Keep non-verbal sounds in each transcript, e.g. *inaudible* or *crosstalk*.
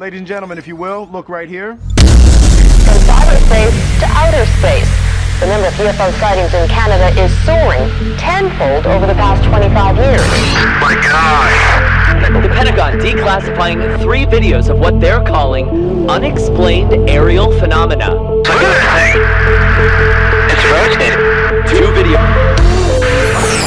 Ladies and gentlemen, if you will, look right here. From cyberspace to outer space, the number of UFO sightings in Canada is soaring tenfold over the past 25 years. My God! The Pentagon declassifying three videos of what they're calling unexplained aerial phenomena. Look at that thing! It's rotating. Two videos.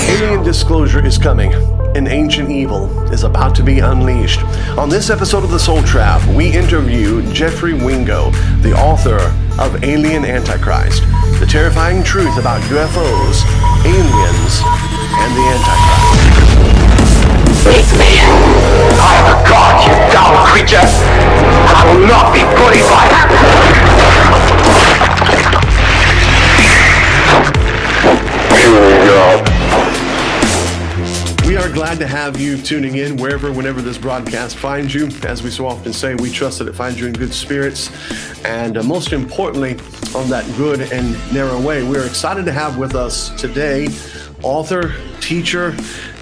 Alien disclosure is coming. An ancient evil is about to be unleashed. On this episode of The Soul Trap, we interview Jeffery Wingo, the author of Alien Antichrist, the terrifying truth about UFOs, aliens, and the Antichrist. Meet me! I am a god, you dull creature! And I will not be bullied by Here we go. We are glad to have you tuning in wherever, whenever this broadcast finds you. As we so often say, we trust that it finds you in good spirits. And uh, most importantly, on that good and narrow way, we're excited to have with us today author, teacher,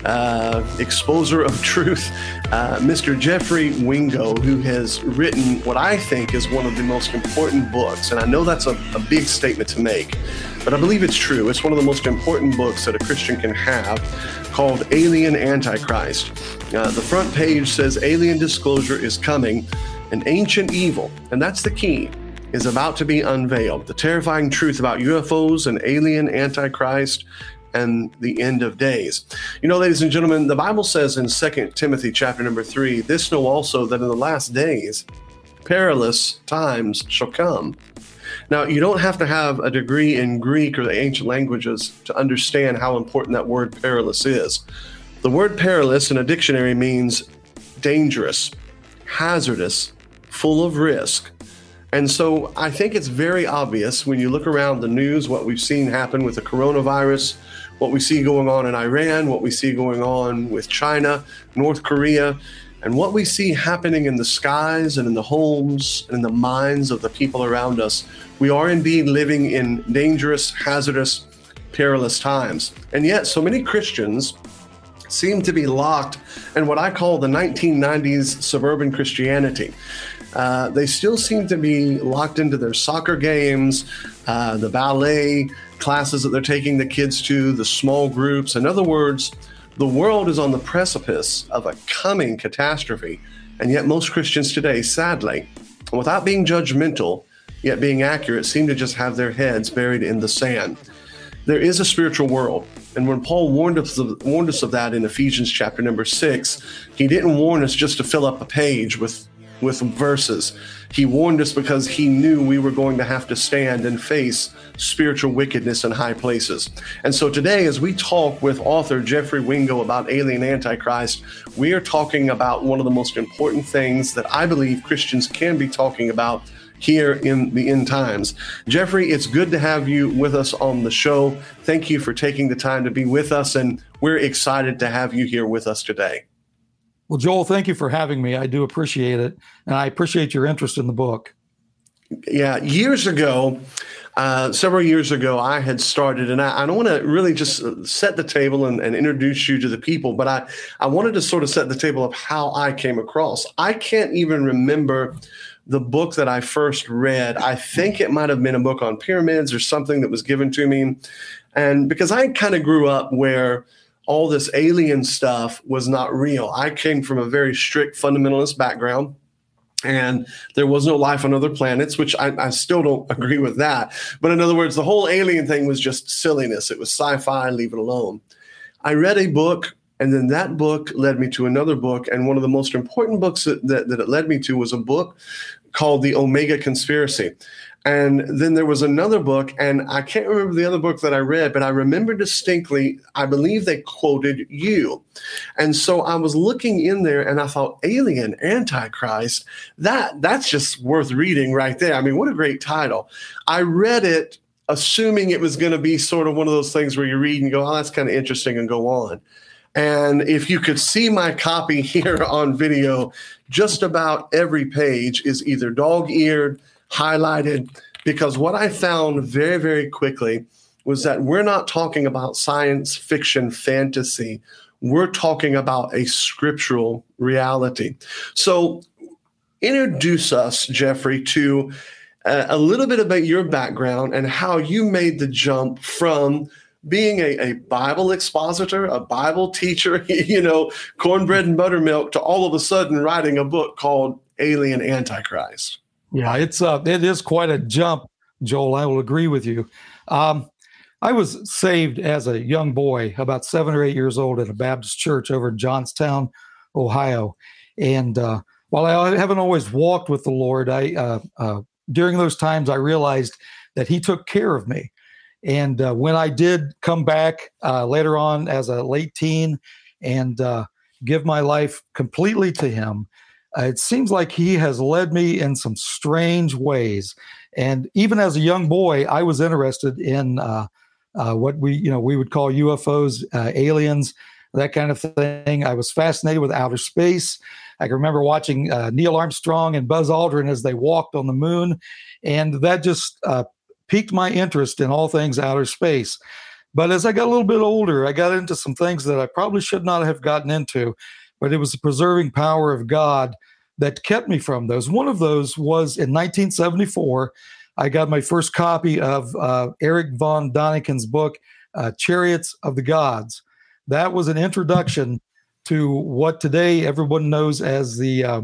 uh, exposer of truth, uh, Mr. Jeffery Wingo, who has written what I think is one of the most important books. And I know that's a, a big statement to make, but I believe it's true. It's one of the most important books that a Christian can have called Alien Antichrist. Uh, the front page says Alien Disclosure is coming, an ancient evil, and that's the key, is about to be unveiled. The terrifying truth about UFOs and alien Antichrist and the end of days. You know, ladies and gentlemen, the Bible says in 2 Timothy chapter number 3, this know also that in the last days perilous times shall come. Now, you don't have to have a degree in Greek or the ancient languages to understand how important that word perilous is. The word perilous in a dictionary means dangerous, hazardous, full of risk. And so I think it's very obvious when you look around the news, what we've seen happen with the coronavirus, what we see going on in Iran, what we see going on with China, North Korea, and what we see happening in the skies and in the homes and in the minds of the people around us. We are indeed living in dangerous, hazardous, perilous times. And yet, so many Christians seem to be locked in what I call the 1990s suburban Christianity. Uh, they still seem to be locked into their soccer games, uh, the ballet classes that they're taking the kids to, the small groups. In other words, the world is on the precipice of a coming catastrophe. And yet, most Christians today, sadly, without being judgmental, yet being accurate, seem to just have their heads buried in the sand. There is a spiritual world. And when Paul warned us, of, warned us of that in Ephesians chapter number six, he didn't warn us just to fill up a page with with verses. He warned us because he knew we were going to have to stand and face spiritual wickedness in high places. And so today, as we talk with author Jeffery Wingo about Alien Antichrist, we are talking about one of the most important things that I believe Christians can be talking about here in the end times. Jeffery, it's good to have you with us on the show. Thank you for taking the time to be with us, and we're excited to have you here with us today. Well, Joel, thank you for having me. I do appreciate it. And I appreciate your interest in the book. Yeah, years ago, uh, several years ago, I had started, and I, I don't want to really just set the table and, and, introduce you to the people, but I, I wanted to sort of set the table of how I came across. I can't even remember the book that I first read. I think it might have been a book on pyramids or something that was given to me. And because I kind of grew up where all this alien stuff was not real. I came from a very strict fundamentalist background. And there was no life on other planets, which I, I, still don't *laughs* agree with that. But in other words, the whole alien thing was just silliness. It was sci fi, leave it alone. I read a book, and then that book led me to another book. And one of the most important books that, that, that it led me to was a book called The Omega Conspiracy. And then there was another book, and I can't remember the other book that I read, but I remember distinctly, I believe they quoted you. And so I was looking in there and I thought, Alien Antichrist, that that's just worth reading right there. I mean, what a great title. I read it assuming it was going to be sort of one of those things where you read and go, oh, that's kind of interesting, and go on. And if you could see my copy *laughs* here on video, just about every page is either dog eared highlighted because what I found very, very quickly was that we're not talking about science fiction fantasy. We're talking about a scriptural reality. So introduce us, Jeffery, to uh, a little bit about your background and how you made the jump from being a, a Bible expositor, a Bible teacher, *laughs* you know, cornbread and buttermilk, to all of a sudden writing a book called Alien Antichrist. Yeah, it's uh, it is quite a jump, Joel. I will agree with you. Um, I was saved as a young boy, about seven or eight years old, at a Baptist church over in Johnstown, Ohio. And uh, while I haven't always walked with the Lord, I uh, uh, during those times I realized that He took care of me. And uh, when I did come back uh, later on as a late teen and uh, give my life completely to Him, it seems like He has led me in some strange ways. And even as a young boy, I was interested in uh, what we you know we would call UFOs, uh, aliens, that kind of thing. I was fascinated with outer space. I can remember watching uh, Neil Armstrong and Buzz Aldrin as they walked on the moon, and that just uh, piqued my interest in all things outer space. But as I got a little bit older, I got into some things that I probably should not have gotten into, but it was the preserving power of God that kept me from those. One of those was in 1974. I got my first copy of uh, Erich von Daniken's book, uh, Chariots of the Gods. That was an introduction to what today everyone knows as the uh,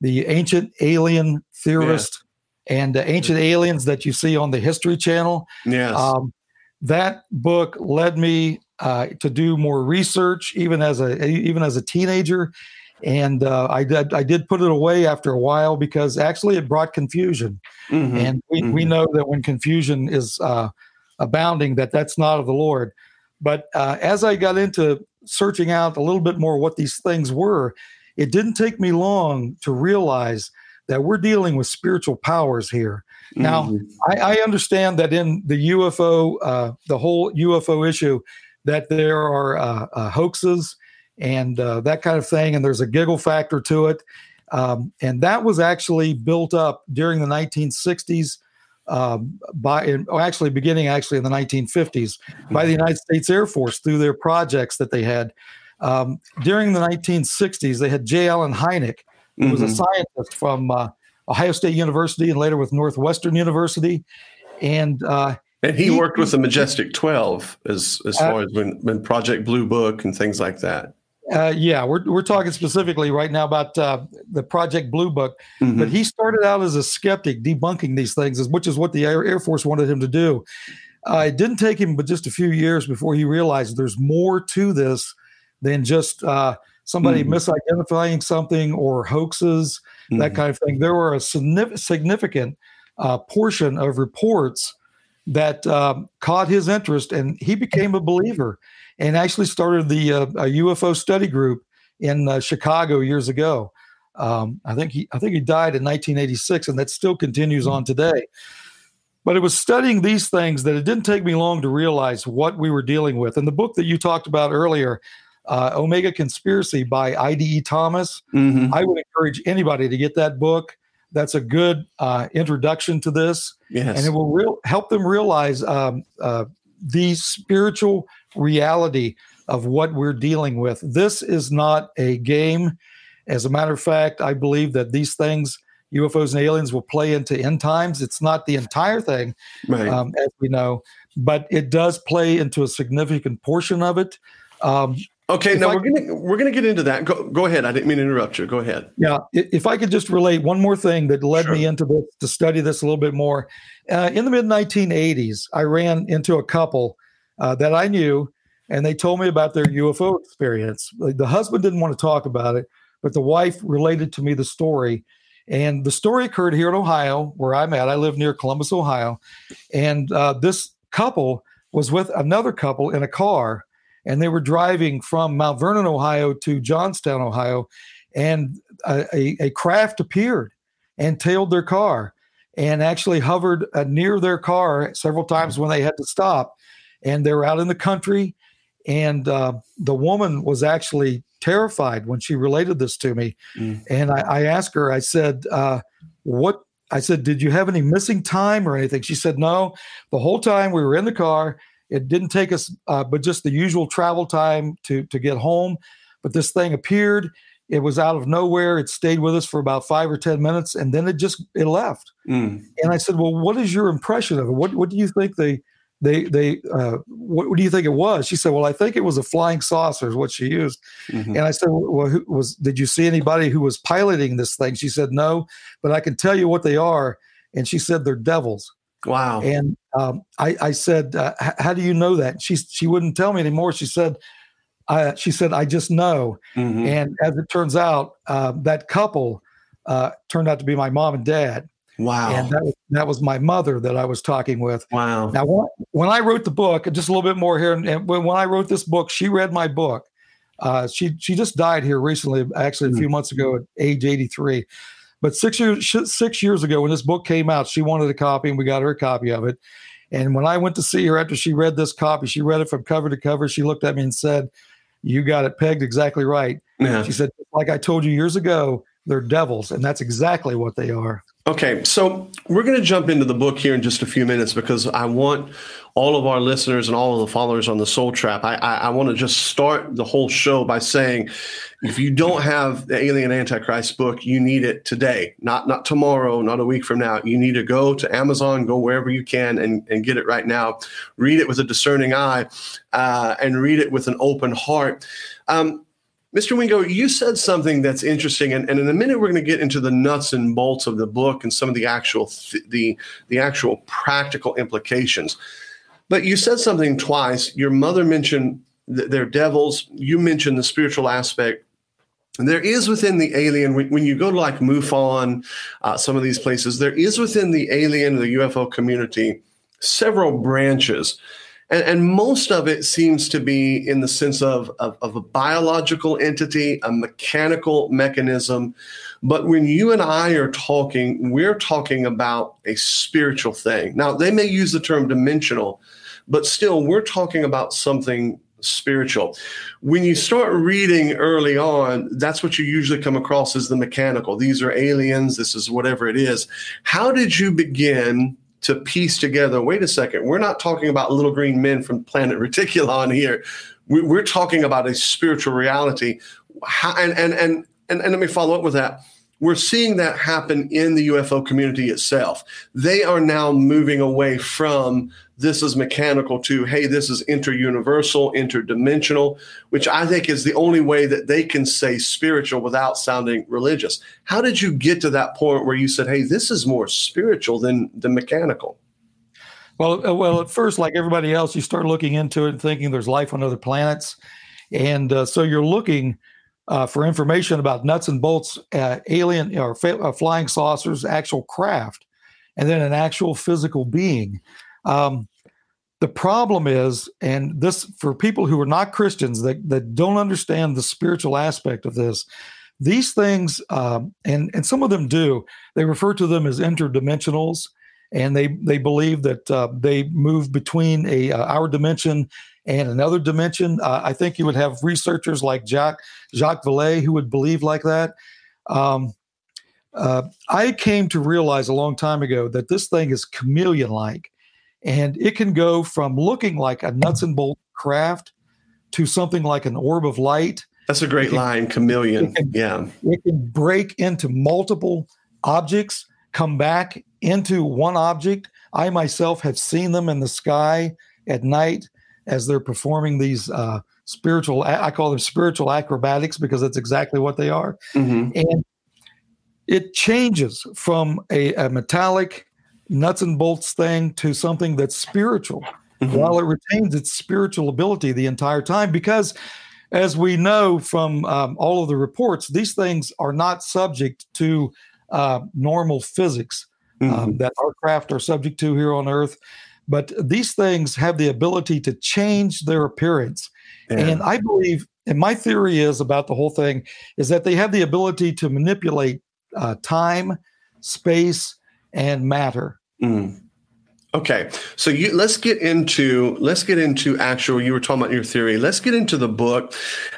the ancient alien theorist and the ancient aliens that you see on the History Channel. Yes. Um, that book led me uh, to do more research, even as a even as a teenager, and uh, I did I did put it away after a while because actually it brought confusion, mm-hmm. and we, mm-hmm. we know that when confusion is uh, abounding, that that's not of the Lord. But uh, as I got into searching out a little bit more what these things were, it didn't take me long to realize that we're dealing with spiritual powers here. Mm-hmm. Now, I, I, understand that in the UFO, uh, the whole UFO issue, that there are uh, uh, hoaxes and uh, that kind of thing. And there's a giggle factor to it. Um, and that was actually built up during the 1960s um, by actually beginning actually in the 1950s by the United States Air Force through their projects that they had. Um, during the 1960s, they had J. Allen Hynek, who mm-hmm. was a mm-hmm. scientist from uh, Ohio State University and later with Northwestern University. And uh, and he, he, worked with the Majestic 12 as, as far uh, as when, when Project Blue Book and things like that. Uh, yeah, we're we're talking specifically right now about uh, the Project Blue Book, mm-hmm. but he started out as a skeptic, debunking these things, which is what the Air, Air Force wanted him to do. Uh, it didn't take him but just a few years before he realized there's more to this than just uh, somebody mm-hmm. misidentifying something or hoaxes, mm-hmm. that kind of thing. There were a significant uh, portion of reports that um, caught his interest, and he became a believer and actually started the uh, a UFO study group in uh, Chicago years ago. Um, I think he I think he died in 1986, and that still continues on today. But it was studying these things that it didn't take me long to realize what we were dealing with. And the book that you talked about earlier, uh, Omega Conspiracy by I.D.E. Thomas, mm-hmm. I would encourage anybody to get that book. That's a good uh, introduction to this, yes. and it will real, help them realize um, uh, the spiritual reality of what we're dealing with. This is not a game. As a matter of fact, I believe that these things, UFOs and aliens, will play into end times. It's not the entire thing, right. um, as we know, but it does play into a significant portion of it. Um, okay, now I, we're gonna we're gonna get into that. Go go ahead. I didn't mean to interrupt you. Go ahead. Yeah, if I could just relate one more thing that led sure. me into this to study this a little bit more. Uh, in the mid 1980s, I ran into a couple uh, that I knew, and they told me about their UFO experience. The husband didn't want to talk about it, but the wife related to me the story. And the story occurred here in Ohio, where I'm at. I live near Columbus, Ohio. And uh, this couple was with another couple in a car, and they were driving from Mount Vernon, Ohio to Johnstown, Ohio. And a, a, a craft appeared and tailed their car and actually hovered uh, near their car several times when they had to stop and they were out in the country. And uh, the woman was actually terrified when she related this to me. Mm. And I, I, asked her, I said, uh, What? I said, Did you have any missing time or anything? She said, No. The whole time we were in the car, it didn't take us, uh, but just the usual travel time to, to get home. But this thing appeared It was out of nowhere. It stayed with us for about five or ten minutes, and then it just it left. Mm. And I said, "Well, what is your impression of it? What what do you think they they they uh, what, what do you think it was?" She said, "Well, I think it was a flying saucer." Is what she used. Mhm. And I said, "Well, who was? Did you see anybody who was piloting this thing?" She said, "No, but I can tell you what they are." And she said, "They're devils." Wow. And um, I, I said, uh, "How do you know that?" She she wouldn't tell me anymore. She said, I, "She said I just know." Mhm. And as it turns out, uh, that couple uh, turned out to be my mom and dad, Wow. and that was, that was my mother that I was talking with. wow. Now, when, when I wrote the book, just a little bit more here, and, when, when I wrote this book, she read my book. Uh, she she just died here recently, actually a few months ago at age 83. But six years six years ago, when this book came out, she wanted a copy, and we got her a copy of it. And when I went to see her after she read this copy, she read it from cover to cover. She looked at me and said, "You got it pegged exactly right." Yeah. She said, "Like I told you years ago, they're devils, and that's exactly what they are." Okay, so we're going to jump into the book here in just a few minutes because I want all of our listeners and all of the followers on the Soul Trap. I, I, I want to just start the whole show by saying, if you don't have the Alien Antichrist book, you need it today, not not tomorrow, not a week from now. You need to go to Amazon, go wherever you can, and and get it right now. Read it with a discerning eye, uh, and read it with an open heart. Um, Mr. Wingo, you said something that's interesting, and, and in a minute we're going to get into the nuts and bolts of the book and some of the actual th- the the actual practical implications. But you said something twice. Your mother mentioned th- they're devils. You mentioned the spiritual aspect. And there is within the alien when, when you go to like MUFON, uh, some of these places, there is within the alien, the UFO community, several branches. And, and most of it seems to be in the sense of, of, of a biological entity, a mechanical mechanism. But when you and I are talking, we're talking about a spiritual thing. Now, they may use the term dimensional, but still, we're talking about something spiritual. When you start reading early on, that's what you usually come across as the mechanical. These are aliens, this is whatever it is. How did you begin to piece together wait a second, we're not talking about little green men from planet *laughs* Reticulon here. We- We're talking about a spiritual reality. How, and, and, and, and, and let me follow up with that. We're seeing that happen in the UFO community itself. They are now moving away from this is mechanical to, hey, this is interuniversal, interdimensional, which I think is the only way that they can say spiritual without sounding religious. How did you get to that point where you said, hey, this is more spiritual than, than mechanical? Well, uh, well, at first, like everybody else, you start looking into it and thinking there's life on other planets, and uh, so you're looking uh, for information about nuts and bolts, uh, alien or fa- uh, flying saucers, actual craft, and then an actual physical being. Um, the problem is, and this for people who are not Christians that that don't understand the spiritual aspect of this, these things, um, and and some of them do, they refer to them as interdimensionals and they they believe that uh, they move between a uh, our dimension and another dimension. Uh, I think you would have researchers like Jacques Jacques Vallée who would believe like that. Um, uh, I came to realize a long time ago that this thing is chameleon-like, and it can go from looking like a nuts and bolt craft to something like an orb of light. That's a great line, chameleon. Yeah. It can break into multiple objects, come back into one object. I myself have seen them in the sky at night as they're performing these uh, spiritual, I call them spiritual acrobatics because that's exactly what they are. Mhm. And it changes from a, a metallic nuts and bolts thing to something that's spiritual Mhm. while it retains its spiritual ability the entire time because as we know from um, all of the reports these things are not subject to uh, normal physics Mhm. um, that our craft are subject to here on earth but these things have the ability to change their appearance Yeah. and i believe and my theory is about the whole thing is that they have the ability to manipulate uh, time space and matter Mm. Okay, so you let's get into let's get into actual. You were talking about your theory. Let's get into the book,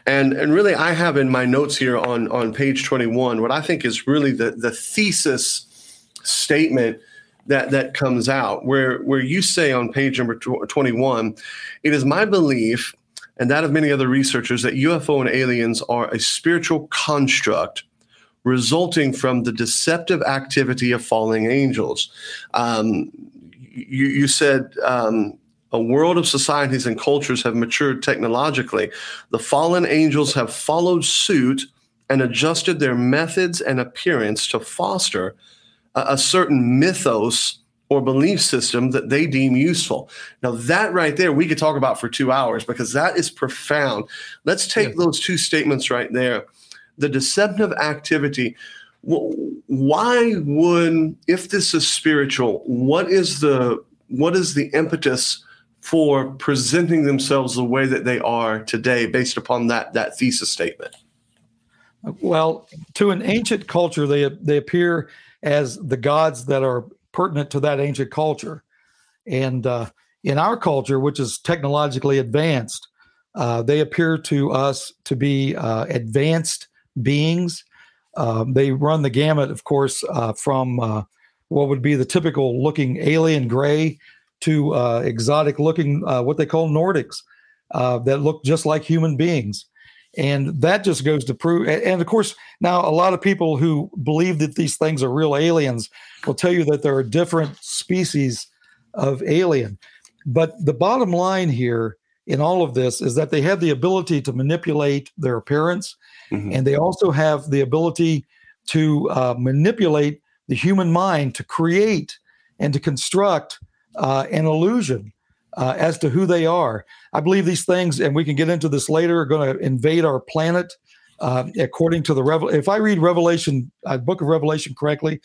and and really, I have in my notes here on on page twenty one what I think is really the the thesis statement that that comes out where where you say on page number twenty one, it is my belief and that of many other researchers that UFO and aliens are a spiritual construct resulting from the deceptive activity of falling angels. Um, you, you, said um, a world of societies and cultures have matured technologically. The fallen angels have followed suit and adjusted their methods and appearance to foster a, a certain mythos or belief system that they deem useful. Now, that right there, we could talk about for two hours because that is profound. Let's take those two statements right there. The deceptive activity. Why would, if this is spiritual, what is the what is the impetus for presenting themselves the way that they are today, based upon that that thesis statement? Well, to an ancient culture, they they appear as the gods that are pertinent to that ancient culture. And uh, in our culture, which is technologically advanced, uh, they appear to us to be uh, advanced beings. Um, they run the gamut, of course, uh, from uh, what would be the typical looking alien gray to uh, exotic looking, what they call Nordics, that look just like human beings. And that just goes to prove. And of course, now a lot of people who believe that these things are real aliens will tell you that there are different species of alien. But the bottom line here in all of this is that they have the ability to manipulate their appearance, mm-hmm. and they also have the ability to uh, manipulate the human mind to create and to construct uh, an illusion uh, as to who they are. I believe these things, and we can get into this later, are going to invade our planet. Uh, according to the Revel, if I read Revelation, uh, Book of Revelation correctly,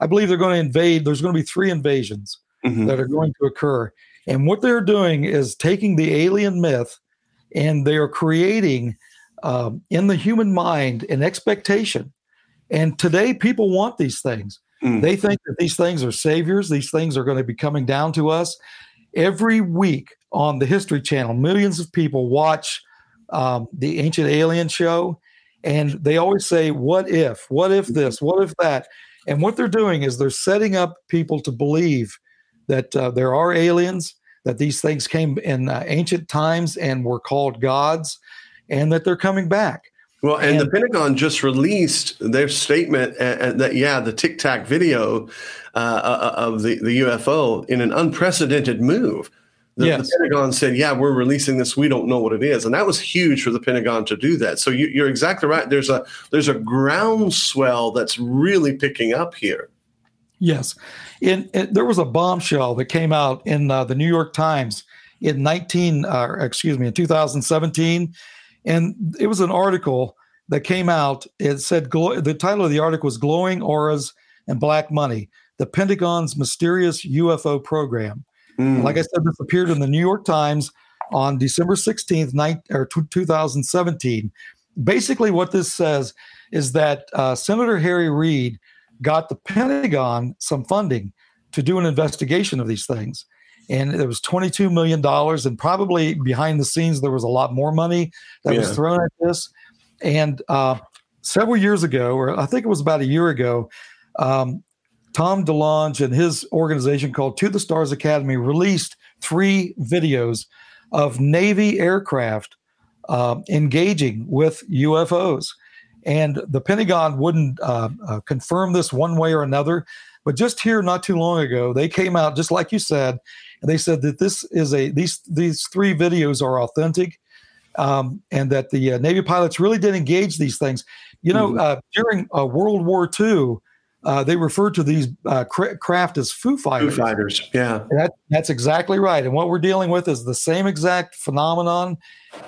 I believe they're going to invade. There's going to be three invasions mm-hmm. that are going to occur, and what they're doing is taking the alien myth, and they are creating um, in the human mind an expectation. And today, people want these things. Mm. They think that these things are saviors. These things are going to be coming down to us every week on the History Channel, millions of people watch um, the Ancient Alien show, and they always say, What if? What if this? What if that? And what they're doing is they're setting up people to believe that uh, there are aliens, that these things came in uh, ancient times and were called gods, and that they're coming back. Well, and, and, the Pentagon just released their statement uh, uh that yeah, the Tic Tac video uh, uh, of the, the UFO in an unprecedented move. The, yes. the, Pentagon said, "Yeah, we're releasing this. We don't know what it is," and that was huge for the Pentagon to do that. So you, are exactly right. There's a there's a groundswell that's really picking up here. Yes, in, in there was a bombshell that came out in uh, the New York Times in 19 uh, excuse me in 2017 and it was an article that came out. It said the title of the article was "Glowing Auras and Black Money: The Pentagon's Mysterious UFO Program." Mm. Like I said, this appeared in the New York Times on December 16th, 19, or 2017. Basically, what this says is that uh, Senator Harry Reid got the Pentagon some funding to do an investigation of these things and it was $22 million and probably behind the scenes there was a lot more money that yeah. was thrown at this. And uh, several years ago or i think it was about a year ago um, Tom DeLonge and his organization called to the stars academy released three videos of navy aircraft uh, engaging with ufos and the pentagon wouldn't uh, uh, confirm this one way or another but just here not too long ago they came out just like you said and they said that this is a these these three videos are authentic, um, and that the uh, Navy pilots really did engage these things. You know, mm-hmm. uh, during uh, World War II, uh, they referred to these uh, cra- craft as Foo Fighters. Foo Fighters, yeah, that, that's exactly right. And what we're dealing with is the same exact phenomenon,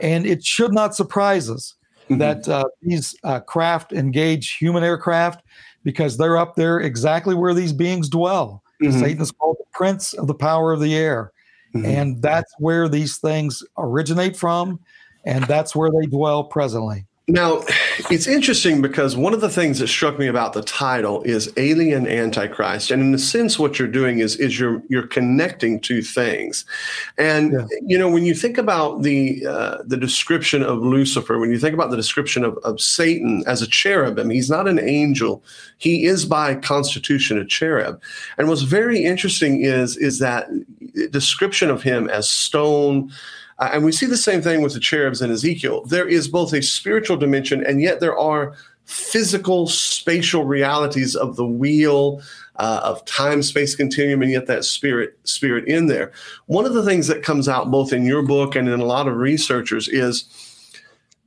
and it should not surprise us mm-hmm. that uh, these craft engage human aircraft because they're up there exactly where these beings dwell. Mm-hmm. Satan is called the prince of the power of the air. Mm-hmm. And that's where these things originate from, and that's where they dwell presently. Now, it's interesting because one of the things that struck me about the title is Alien Antichrist, and in a sense, what you're doing is is you're you're connecting two things, and yeah. you know when you think about the uh, the description of Lucifer, when you think about the description of, of Satan as a cherubim, he's not an angel, he is by constitution a cherub, and what's very interesting is is that description of him as stone Uh, and we see the same thing with the cherubs in Ezekiel. There is both a spiritual dimension, and yet there are physical, spatial realities of the wheel, uh, of time space continuum and yet that spirit spirit in there one of the things that comes out both in your book and in a lot of researchers is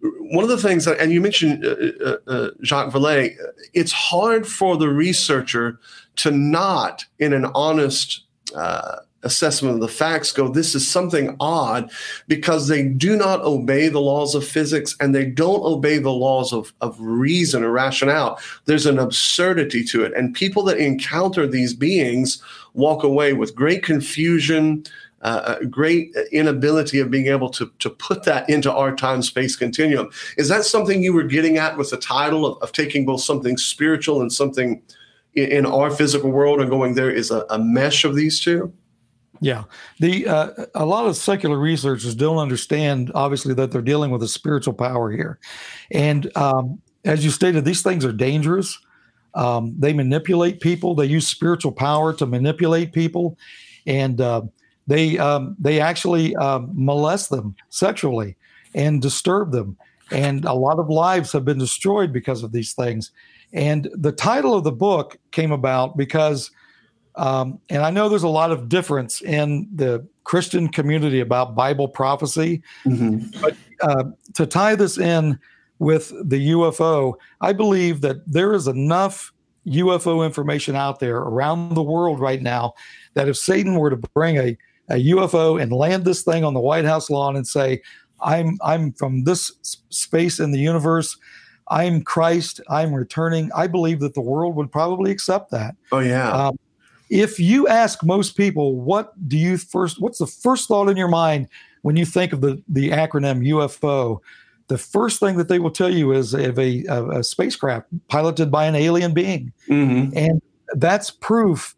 one of the things that, and you mentioned uh, uh, uh Jacques Vallée, it's hard for the researcher to not, in an honest uh, assessment of the facts go, this is something odd because they do not obey the laws of physics and they don't obey the laws of, of reason or rationale. There's an absurdity to it. And people that encounter these beings walk away with great confusion, uh, a great inability of being able to, to put that into our time space continuum. Is that something you were getting at with the title of, of taking both something spiritual and something in, in our physical world and going there is a, a mesh of these two? Yeah, the uh, a lot of secular researchers don't understand, obviously, that they're dealing with a spiritual power here, and um, as you stated, these things are dangerous. Um, they manipulate people. They use spiritual power to manipulate people, and uh, they um, they actually um, molest them sexually and disturb them. And a lot of lives have been destroyed because of these things. And the title of the book came about because um, and I know there's a lot of difference in the Christian community about Bible prophecy. Mm-hmm. But uh, to tie this in with the UFO, I believe that there is enough UFO information out there around the world right now that if Satan were to bring a, a UFO and land this thing on the White House lawn and say, I'm I'm from this space in the universe. I'm Christ. I'm returning. I believe that the world would probably accept that. Oh yeah. Um, if you ask most people, what do you first, what's the first thought in your mind when you think of the, the acronym UFO? The first thing that they will tell you is of a, a, a spacecraft piloted by an alien being. Mm-hmm. And that's proof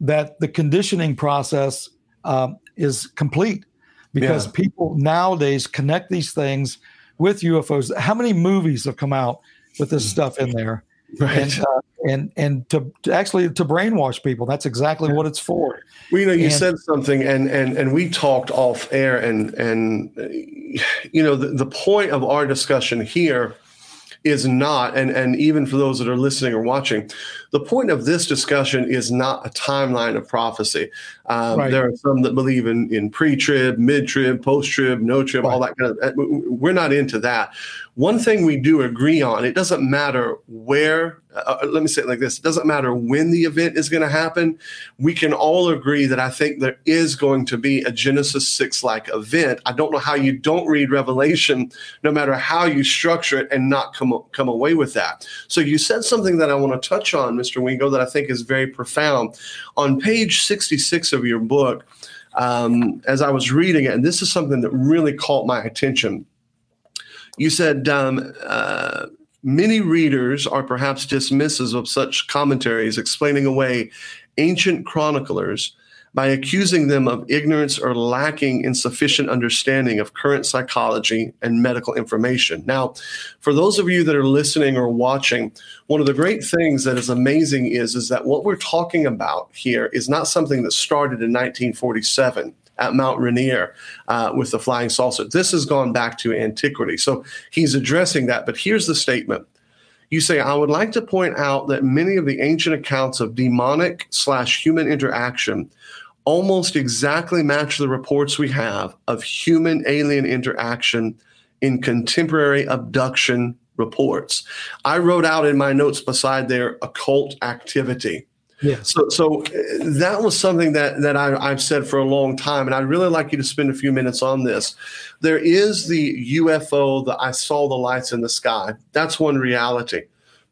that the conditioning process um, is complete because yeah. people nowadays connect these things with UFOs. How many movies have come out with this stuff in there? Right. And, uh, and and to, to, actually to brainwash people. That's exactly what it's for. Well, you know, you and, said something, and and and we talked off air, and and you know, the, the point of our discussion here is not, and and even for those that are listening or watching, the point of this discussion is not a timeline of prophecy. Um, right. There are some that believe in in pre-trib, mid-trib, post-trib, no-trib, right. all that kind of. We're not into that. One thing we do agree on: it doesn't matter where uh, uh, let me say it like this it doesn't matter when the event is going to happen. We can all agree that i think there is going to be a genesis 6 like event. I don't know how you don't read revelation no matter how you structure it and not come, come away with that. So you said something that i want to touch on mr wingo that i think is very profound. On page 66 of your book um, as i was reading it and this is something that really caught my attention you said um, uh, Many readers are perhaps dismissive of such commentaries explaining away ancient chroniclers by accusing them of ignorance or lacking in sufficient understanding of current psychology and medical information. Now, for those of you that are listening or watching, one of the great things that is amazing is, is that what we're talking about here is not something that started in 1947 at Mount Rainier uh, with the flying saucer. This has gone back to antiquity. So he's addressing that. But here's the statement. You say, I would like to point out that many of the ancient accounts of demonic slash human interaction almost exactly match the reports we have of human alien interaction in contemporary abduction reports. I wrote out in my notes beside there occult activity. Yeah. So, so uh, that was something that that I, have said for a long time, and I'd really like you to spend a few minutes on this. There is the UFO that I saw the lights in the sky. That's one reality,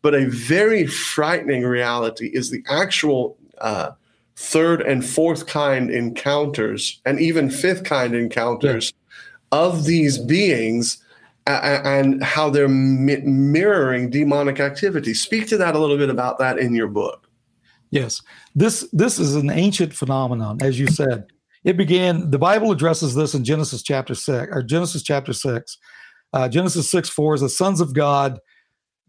but a very frightening reality is the actual uh, third and fourth kind encounters, and even fifth kind encounters yeah. of these beings. and how they're mirroring demonic activity. Speak to that a little bit about that in your book. Yes, this this is an ancient phenomenon, as you said. It began. The Bible addresses this in Genesis chapter six or Genesis chapter six. Uh, Genesis six four is the sons of God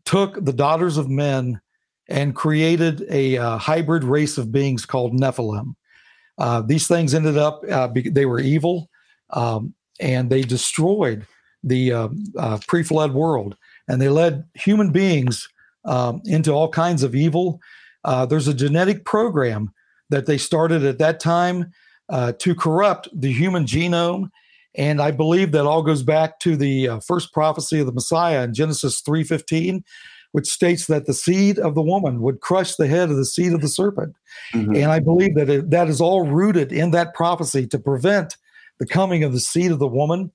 took the daughters of men and created a uh, hybrid race of beings called Nephilim. Uh, these things ended up uh, be, they were evil, um, and they destroyed the uh, uh, pre-flood world, and they led human beings um, into all kinds of evil. Uh, there's a genetic program that they started at that time uh, to corrupt the human genome, and I believe that all goes back to the uh, first prophecy of the Messiah in Genesis 3:15, which states that the seed of the woman would crush the head of the seed of the serpent. Mm-hmm. And I believe that it, that is all rooted in that prophecy to prevent the coming of the seed of the woman.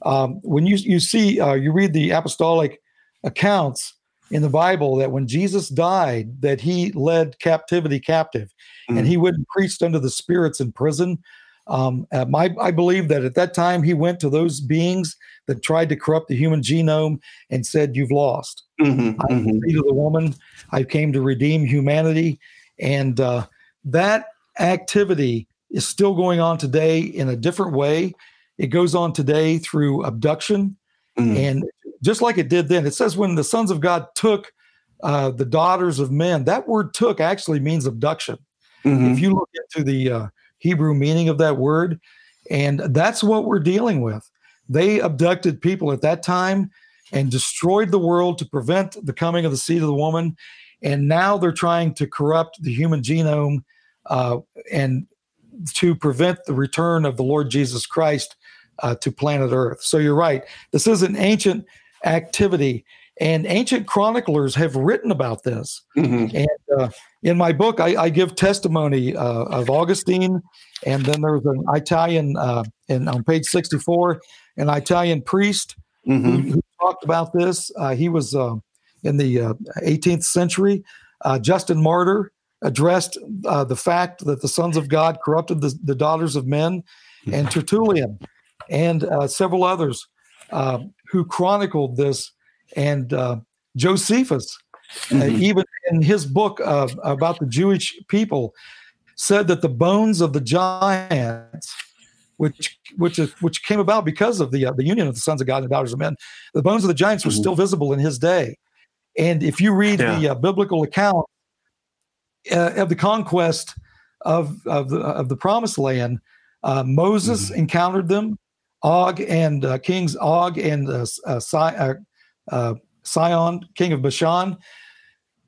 Um, when you you see uh, you read the apostolic accounts in the Bible that when Jesus died, that he led captivity captive, mm-hmm. and he went and preached unto the spirits in prison. Um, my, I believe that at that time he went to those beings that tried to corrupt the human genome and said, "You've lost." Mm-hmm, I'm mm-hmm. the seed of the woman. I came to redeem humanity, and uh, that activity is still going on today in a different way. It goes on today through abduction, mm-hmm. and just like it did then. It says when the sons of God took uh, the daughters of men. That word "took" actually means abduction. Mm-hmm. If you look into the uh, Hebrew meaning of that word. And that's what we're dealing with. They abducted people at that time and destroyed the world to prevent the coming of the seed of the woman. And now they're trying to corrupt the human genome uh, and to prevent the return of the Lord Jesus Christ uh, to planet Earth. So you're right. This is an ancient activity. And ancient chroniclers have written about this. Mm-hmm. And uh, in my book, I, I give testimony uh, of Augustine, and then there's an Italian, uh, in, on page 64, an Italian priest mm-hmm. who, who, talked about this. Uh, he was uh, in the 18th uh, century. Justin Martyr addressed the fact that the sons of God corrupted the, the daughters of men, and Tertullian and several others who chronicled this and uh, Josephus, uh, mm-hmm. uh, even in his book uh, about the Jewish people, said that the bones of the giants, which which which came about because of the uh, the union of the sons of God and the daughters of men, the bones of the giants were mm-hmm. still visible in his day. And if you read yeah. the uh, biblical account of the conquest of of the of the promised land, Moses mm-hmm. encountered them. Og and kings Og and uh, Sihon, king of Bashan.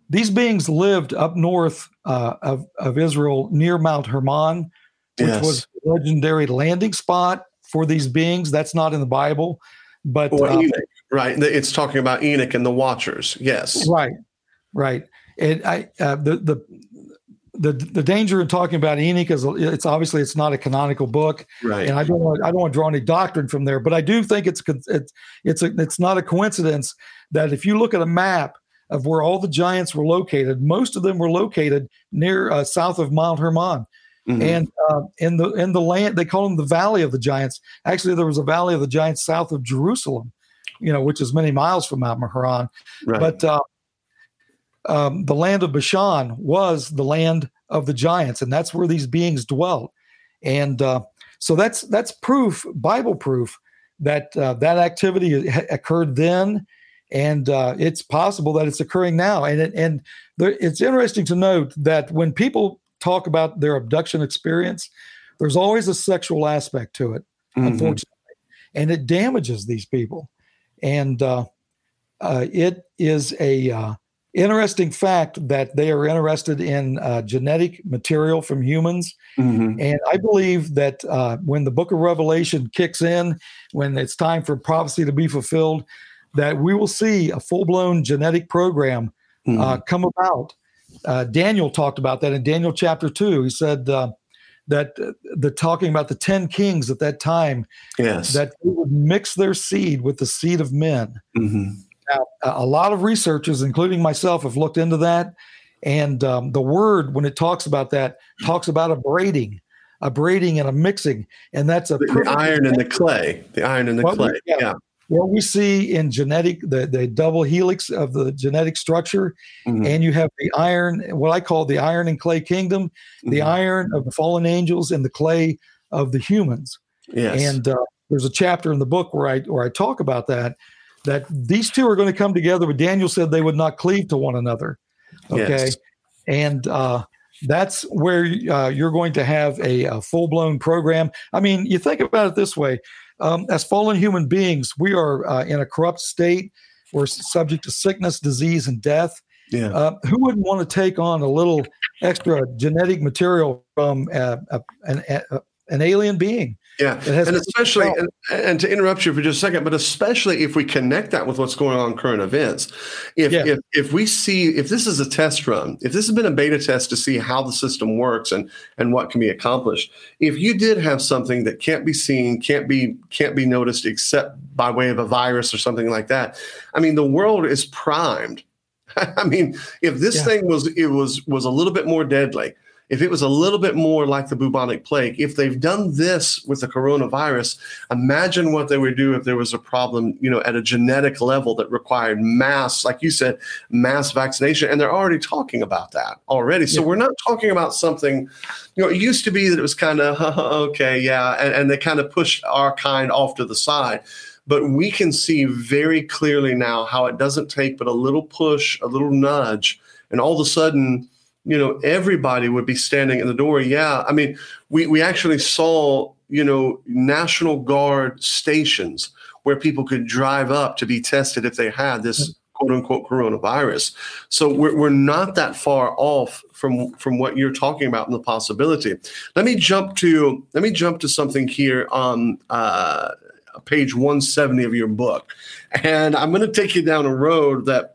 These beings lived up north uh, of, of Israel near Mount Hermon, which yes. was a legendary landing spot for these beings. That's not in the Bible, but uh, Enoch, right? It's talking about Enoch and the Watchers. Yes, right, right. And I uh, the the the the danger in talking about Enoch is it's obviously it's not a canonical book, right? And I don't want I don't want to draw any doctrine from there, but I do think it's it's it's a, it's not a coincidence that if you look at a map of where all the giants were located, most of them were located near uh, south of Mount Hermon. Mm-hmm. And uh, in the in the land, they call them the Valley of the Giants. Actually, there was a Valley of the Giants south of Jerusalem, you know, which is many miles from Mount Hermon. Right. But uh, um, the land of Bashan was the land of the giants, and that's where these beings dwelt. And uh, so that's that's proof, Bible proof, that uh, that activity occurred then, and uh, it's possible that it's occurring now. And it, and there, it's interesting to note that when people talk about their abduction experience, there's always a sexual aspect to it, mm-hmm. unfortunately, and it damages these people. And uh, uh, it is a uh, interesting fact that they are interested in uh, genetic material from humans. Mm-hmm. And I believe that uh, when the book of Revelation kicks in, when it's time for prophecy to be fulfilled, that we will see a full blown genetic program uh, mm-hmm. uh, come about. Uh, Daniel talked about that in Daniel chapter two. He said uh, that the talking about the 10 kings at that time, yes. that they would mix their seed with the seed of men. Mm-hmm now, a lot of researchers, including myself, have looked into that. And um, the word, when it talks about that, talks about a braiding, a braiding and a mixing. And that's a the, iron and the clay, the iron and the what clay. We, yeah. yeah. What we see in genetic, the, the double helix of the genetic structure, mm-hmm. and you have the iron, what I call the iron and clay kingdom, mm-hmm. the iron of the fallen angels and the clay of the humans. Yes. And uh, there's a chapter in the book where I where I talk about that that these two are going to come together. But Daniel said they would not cleave to one another. Okay. Yes. And uh, that's where uh, you're going to have a, a full blown program. I mean, you think about it this way um, as fallen human beings, we are uh, in a corrupt state. We're subject to sickness, disease, and death. Yeah. Uh, who wouldn't want to take on a little extra genetic material from uh, a, an, a, an alien being? Yeah, and especially, and, and to interrupt you for just a second, but especially if we connect that with what's going on in current events, if Yeah. if if we see if this is a test run, if this has been a beta test to see how the system works and and what can be accomplished, if you did have something that can't be seen, can't be can't be noticed except by way of a virus or something like that, I mean, the world is primed. *laughs* I mean, if this Yeah. thing was it was was a little bit more deadly, if it was a little bit more like the bubonic plague, if they've done this with the coronavirus, imagine what they would do if there was a problem, you know, at a genetic level that required mass, like you said, mass vaccination. And they're already talking about that already. So Yeah. we're not talking about something, you know, it used to be that it was kind of, *laughs* okay, yeah. And, and they kind of pushed our kind off to the side. But we can see very clearly now how it doesn't take but a little push, a little nudge, and all of a sudden, you know, everybody would be standing in the door. Yeah, I mean, we we actually saw, you know, National Guard stations where people could drive up to be tested if they had this quote unquote coronavirus. So we're, we're not that far off from from what you're talking about in the possibility. Let me jump to let me jump to something here on uh, page 170 of your book, and I'm going to take you down a road that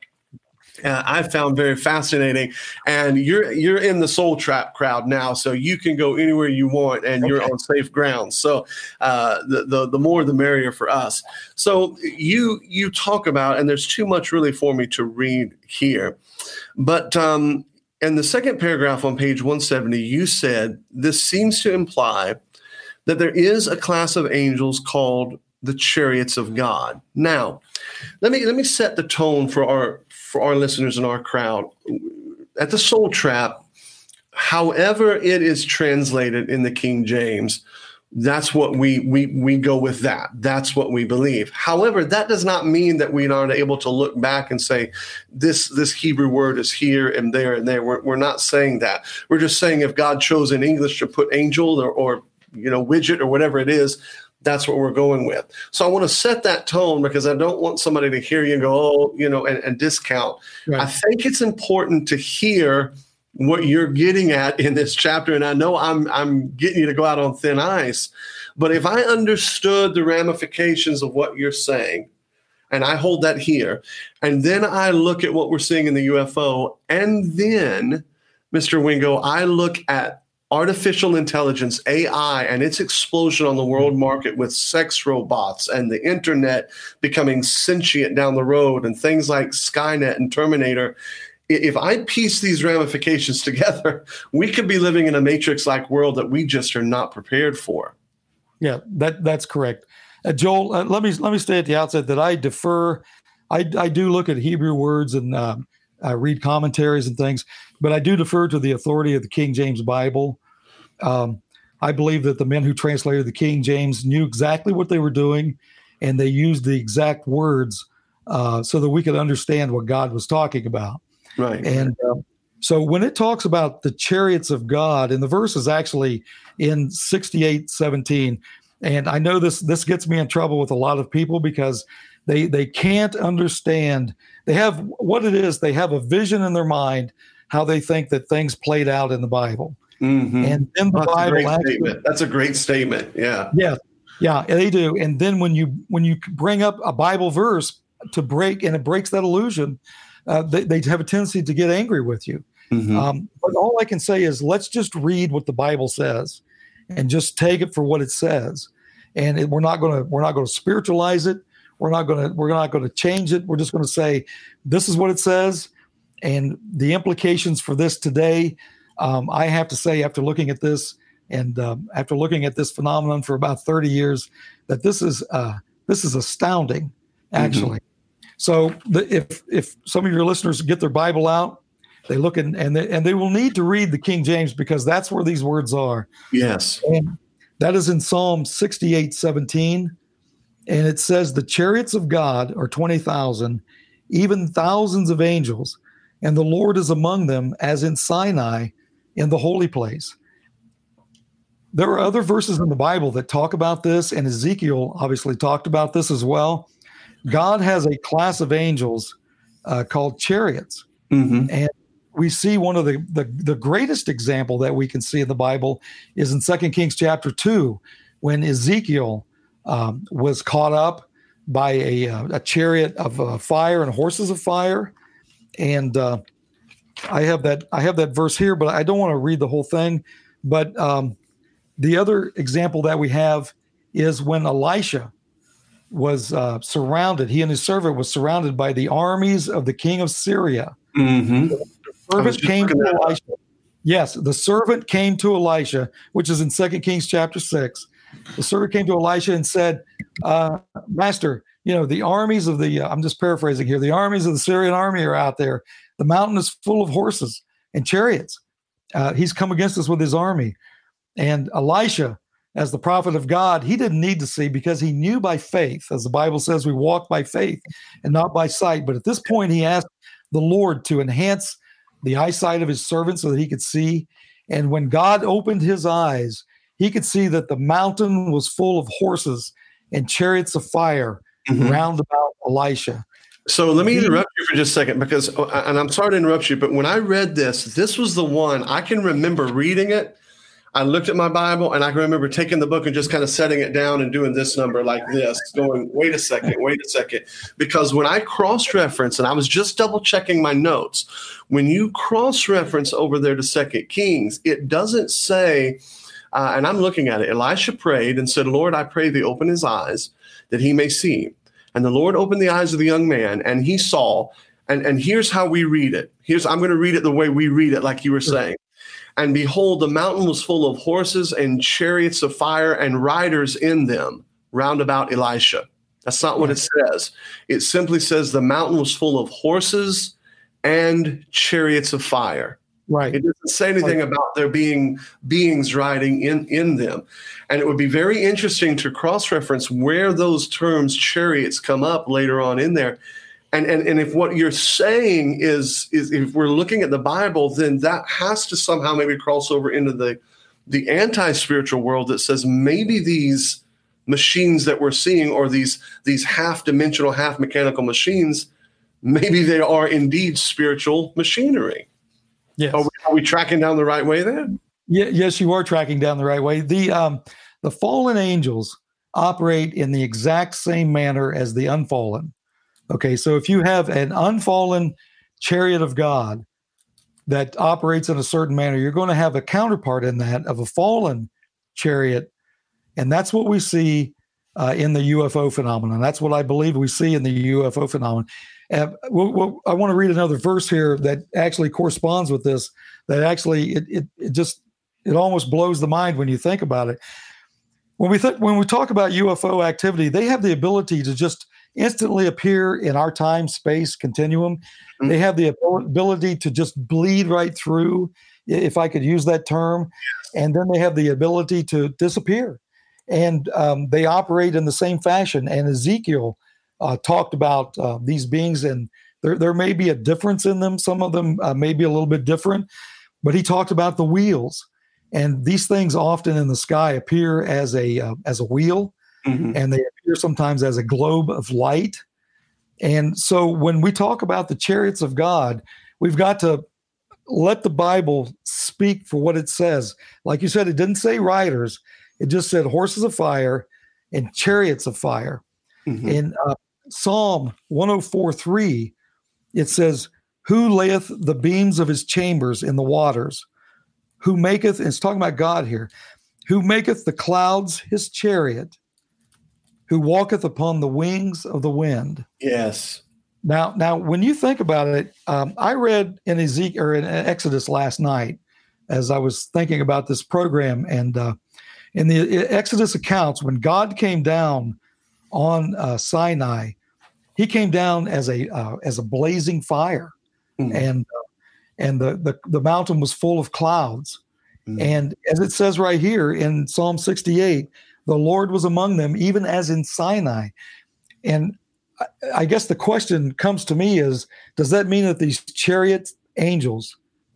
uh, I found very fascinating. And you're you're in the Soul Trap crowd now, so you can go anywhere you want, and you're on safe ground. So uh, the, the the more the merrier for us. So you you talk about, and there's too much really for me to read here, but um, in the second paragraph on page 170, you said this seems to imply that there is a class of angels called the chariots of God. Now, let me let me set the tone for our for our listeners and our crowd. At the Soul Trap, however it is translated in the King James, that's what we we we go with that. That's what we believe. However, that does not mean that we aren't able to look back and say this this Hebrew word is here and there and there. We're, we're not saying that. We're just saying if God chose in English to put angel or, or you know widget or whatever it is, that's what we're going with. So I want to set that tone because I don't want somebody to hear you and go, oh, you know, and, and discount. Right. I think it's important to hear what you're getting at in this chapter. And I know I'm I'm getting you to go out on thin ice, but if I understood the ramifications of what you're saying, and I hold that here, and then I look at what we're seeing in the UFO, and then, Mr. Wingo, I look at artificial intelligence, AI, and its explosion on the world market with sex robots and the internet becoming sentient down the road and things like Skynet and Terminator. If I piece these ramifications *laughs* together, we could be living in a matrix like world that we just are not prepared for. Yeah, that that's correct. Uh, Joel, uh, let me let me say at the outset that I defer. I, I do look at Hebrew words and uh, I read commentaries and things, but I do defer to the authority of the King James Bible. Um, I believe that the men who translated the King James knew exactly what they were doing, and they used the exact words uh, so that we could understand what God was talking about. Right. And um, so when it talks about the chariots of God, and the verse is actually in 68 17. And I know this this gets me in trouble with a lot of people because they they can't understand. They have what it is, they have a vision in their mind how they think that things played out in the Bible. Mhm. And then the That's Bible Actually, That's a great statement. Yeah. yeah, yeah, they do. And then when you when you bring up a Bible verse to break and it breaks that illusion, uh, they, they have a tendency to get angry with you. Mhm. Um, but all I can say is let's just read what the Bible says, and just take it for what it says. And it, we're not going to we're not going to spiritualize it. We're not going to we're not going to change it. We're just going to say this is what it says, and the implications for this today. Um, I have to say, after looking at this and um, after looking at this phenomenon for about thirty years, that this is uh, this is astounding, actually. So the, if if some of your listeners get their Bible out, they look in, and they, and they will need to read the King James because that's where these words are. Yes. And that is in Psalm 68 17. And it says, The chariots of God are 20,000, even thousands of angels, and the Lord is among them as in Sinai in the holy place. there are other verses in the Bible that talk about this, and Ezekiel obviously talked about this as well. God has a class of angels uh, called chariots, Mm-hmm. and we see one of the, the the greatest example that we can see in the Bible is in Second Kings chapter two, when Ezekiel um, was caught up by a, uh, a chariot of uh, fire and horses of fire, and uh, I have that I have that verse here, but I don't want to read the whole thing. But um, the other example that we have is when Elisha was uh, surrounded. He and his servant was surrounded by the armies of the king of Syria. Mm-hmm. Was Servant came to looking that up. Elisha. Yes, the servant came to Elisha, which is in Second Kings chapter six. The servant came to Elisha and said, uh, "Master, you know the armies of the. Uh, I'm just paraphrasing here. The armies of the Syrian army are out there. The mountain is full of horses and chariots. Uh, he's come against us with his army." And Elisha, as the prophet of God, he didn't need to see because he knew by faith, as the Bible says, we walk by faith and not by sight. But at this point, he asked the Lord to enhance the eyesight of his servant so that he could see. And when God opened his eyes, he could see that the mountain was full of horses and chariots of fire Mhm. round about Elisha. So let me interrupt you for just a second because, oh, and I'm sorry to interrupt you, but when I read this, this was the one I can remember reading it. I looked at my Bible and I can remember taking the book and just kind of setting it down and doing this number like this, going, wait a second, wait a second. Because when I cross reference, and I was just double checking my notes, when you cross reference over there to Second Kings, it doesn't say, uh, and I'm looking at it, Elisha prayed and said, Lord, I pray thee open his eyes that he may see. And the Lord opened the eyes of the young man, and he saw. And, and here's how we read it. Here's I'm going to read it the way we read it, like you were saying. And behold, the mountain was full of horses and chariots of fire and riders in them round about Elisha. That's not what it says. It simply says the mountain was full of horses and chariots of fire. Right. It doesn't say anything about there being beings riding in, in them. And it would be very interesting to cross reference where those terms chariots come up later on in there. And, and, and if what you're saying is, is if we're looking at the Bible, then that has to somehow maybe cross over into the, the anti spiritual world that says maybe these machines that we're seeing or these, these half dimensional, half mechanical machines, maybe they are indeed spiritual machinery. Yes. Are we, are we tracking down the right way there? Yeah, yes, you are tracking down the right way. The um, the fallen angels operate in the exact same manner as the unfallen. Okay, so if you have an unfallen chariot of God that operates in a certain manner, you're going to have a counterpart in that of a fallen chariot, and that's what we see uh, in the UFO phenomenon. That's what I believe we see in the UFO phenomenon. Uh, well, well, I want to read another verse here that actually corresponds with this. That actually it it, it just it almost blows the mind when you think about it. When we think when we talk about UFO activity, they have the ability to just instantly appear in our time space continuum. Mhm. They have the ability to just bleed right through, if I could use that term, and then they have the ability to disappear. And um, they operate in the same fashion. And Ezekiel uh, talked about uh, these beings, and there there may be a difference in them. Some of them uh, may be a little bit different, but he talked about the wheels and these things often in the sky appear as a uh, as a wheel Mhm. and they appear sometimes as a globe of light and so when we talk about the chariots of god we've got to let the bible speak for what it says like you said it didn't say riders it just said horses of fire and chariots of fire Mhm. in uh, Psalm 104 3, it says, Who layeth the beams of his chambers in the waters? Who maketh, and it's talking about God here, who maketh the clouds his chariot, who walketh upon the wings of the wind. Yes. Now, now, when you think about it, um, I read in Ezekiel or in Exodus last night as I was thinking about this program, and uh, in the Exodus accounts, when God came down on uh, Sinai, He came down as a uh, as a blazing fire, Mhm. and uh, and the, the the mountain was full of clouds, Mhm. and as it says right here in Psalm sixty eight, the Lord was among them, even as in Sinai, and I- I guess the question comes to me is does that mean that these chariot angels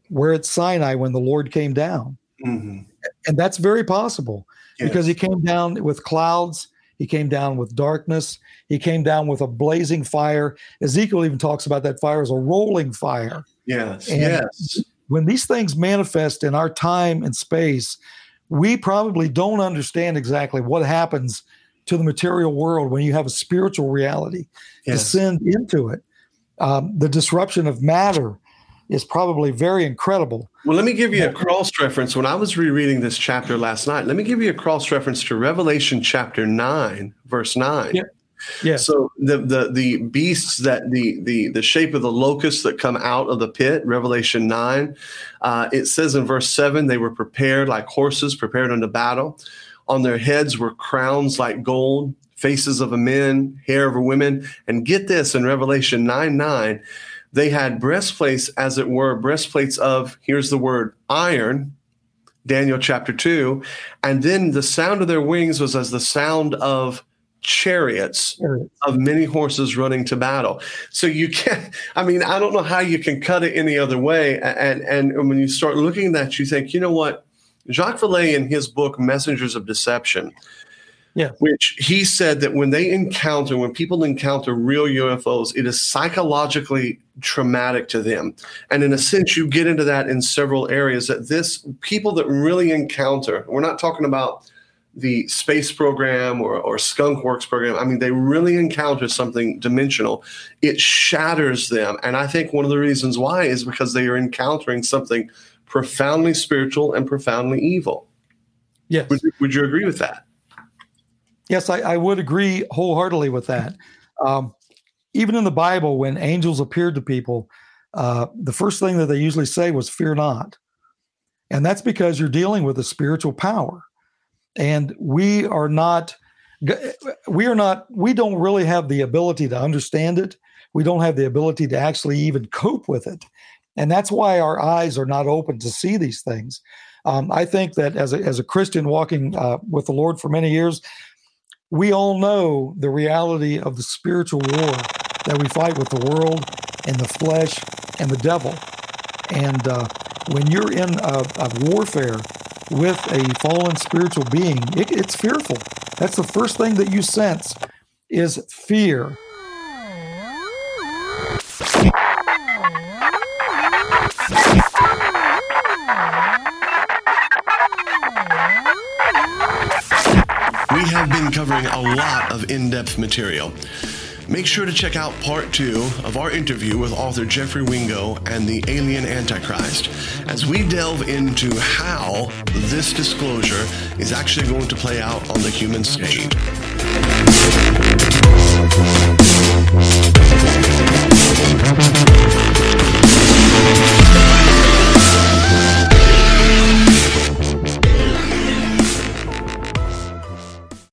were at Sinai when the Lord came down? Mhm. And that's very possible Yes. because he came down with clouds, he came down with darkness, he came down with a blazing fire. Ezekiel even talks about that fire as a rolling fire. Yes. And yes. When these things manifest in our time and space, we probably don't understand exactly what happens to the material world when you have a spiritual reality Yes. descend into it. Um, the disruption of matter is probably very incredible. Well, let me give you a cross reference. When I was rereading this chapter last night, let me give you a cross reference to Revelation chapter 9, verse 9. Yeah. Yes. So the the the beasts that the the the shape of the locusts that come out of the pit, Revelation nine, uh, it says in verse seven they were prepared like horses prepared unto battle. On their heads were crowns like gold, faces of a men, hair of a women, and get this in Revelation nine nine, they had breastplates as it were breastplates of here's the word iron. Daniel chapter 2. And then the sound of their wings was as the sound of chariots of many horses running to battle. So you can't, I mean, I don't know how you can cut it any other way. And, and, and when you start looking at that, you think, you know what? Jacques Vallée in his book, Messengers of Deception, Yeah. which he said that when they encounter, when people encounter real UFOs, it is psychologically traumatic to them. And in a sense, you get into that in several areas that this people that really encounter, we're not talking about the space program or, or skunk works program i mean they really encounter something dimensional it shatters them and i think one of the reasons why is because they are encountering something profoundly spiritual and profoundly evil Yes. would, would you agree with that Yes, I, I would agree wholeheartedly with that. Um, even in the Bible, when angels appeared to people, uh, the first thing that they usually say was, Fear not. And that's because you're dealing with a spiritual power. And we are not, we are not, we don't really have the ability to understand it. We don't have the ability to actually even cope with it. And that's why our eyes are not open to see these things. Um, I think that as a, as a Christian walking uh, with the Lord for many years, we all know the reality of the spiritual war that we fight with the world and the flesh and the devil. And uh, when you're in a, a warfare with a fallen spiritual being, it, it's fearful. That's the first thing that you sense is fear. *laughs* covering a lot of in-depth material Make sure to check out part two of our interview with author Jeffery Wingo and the Alien Antichrist as we delve into how this disclosure is actually going to play out on the human stage.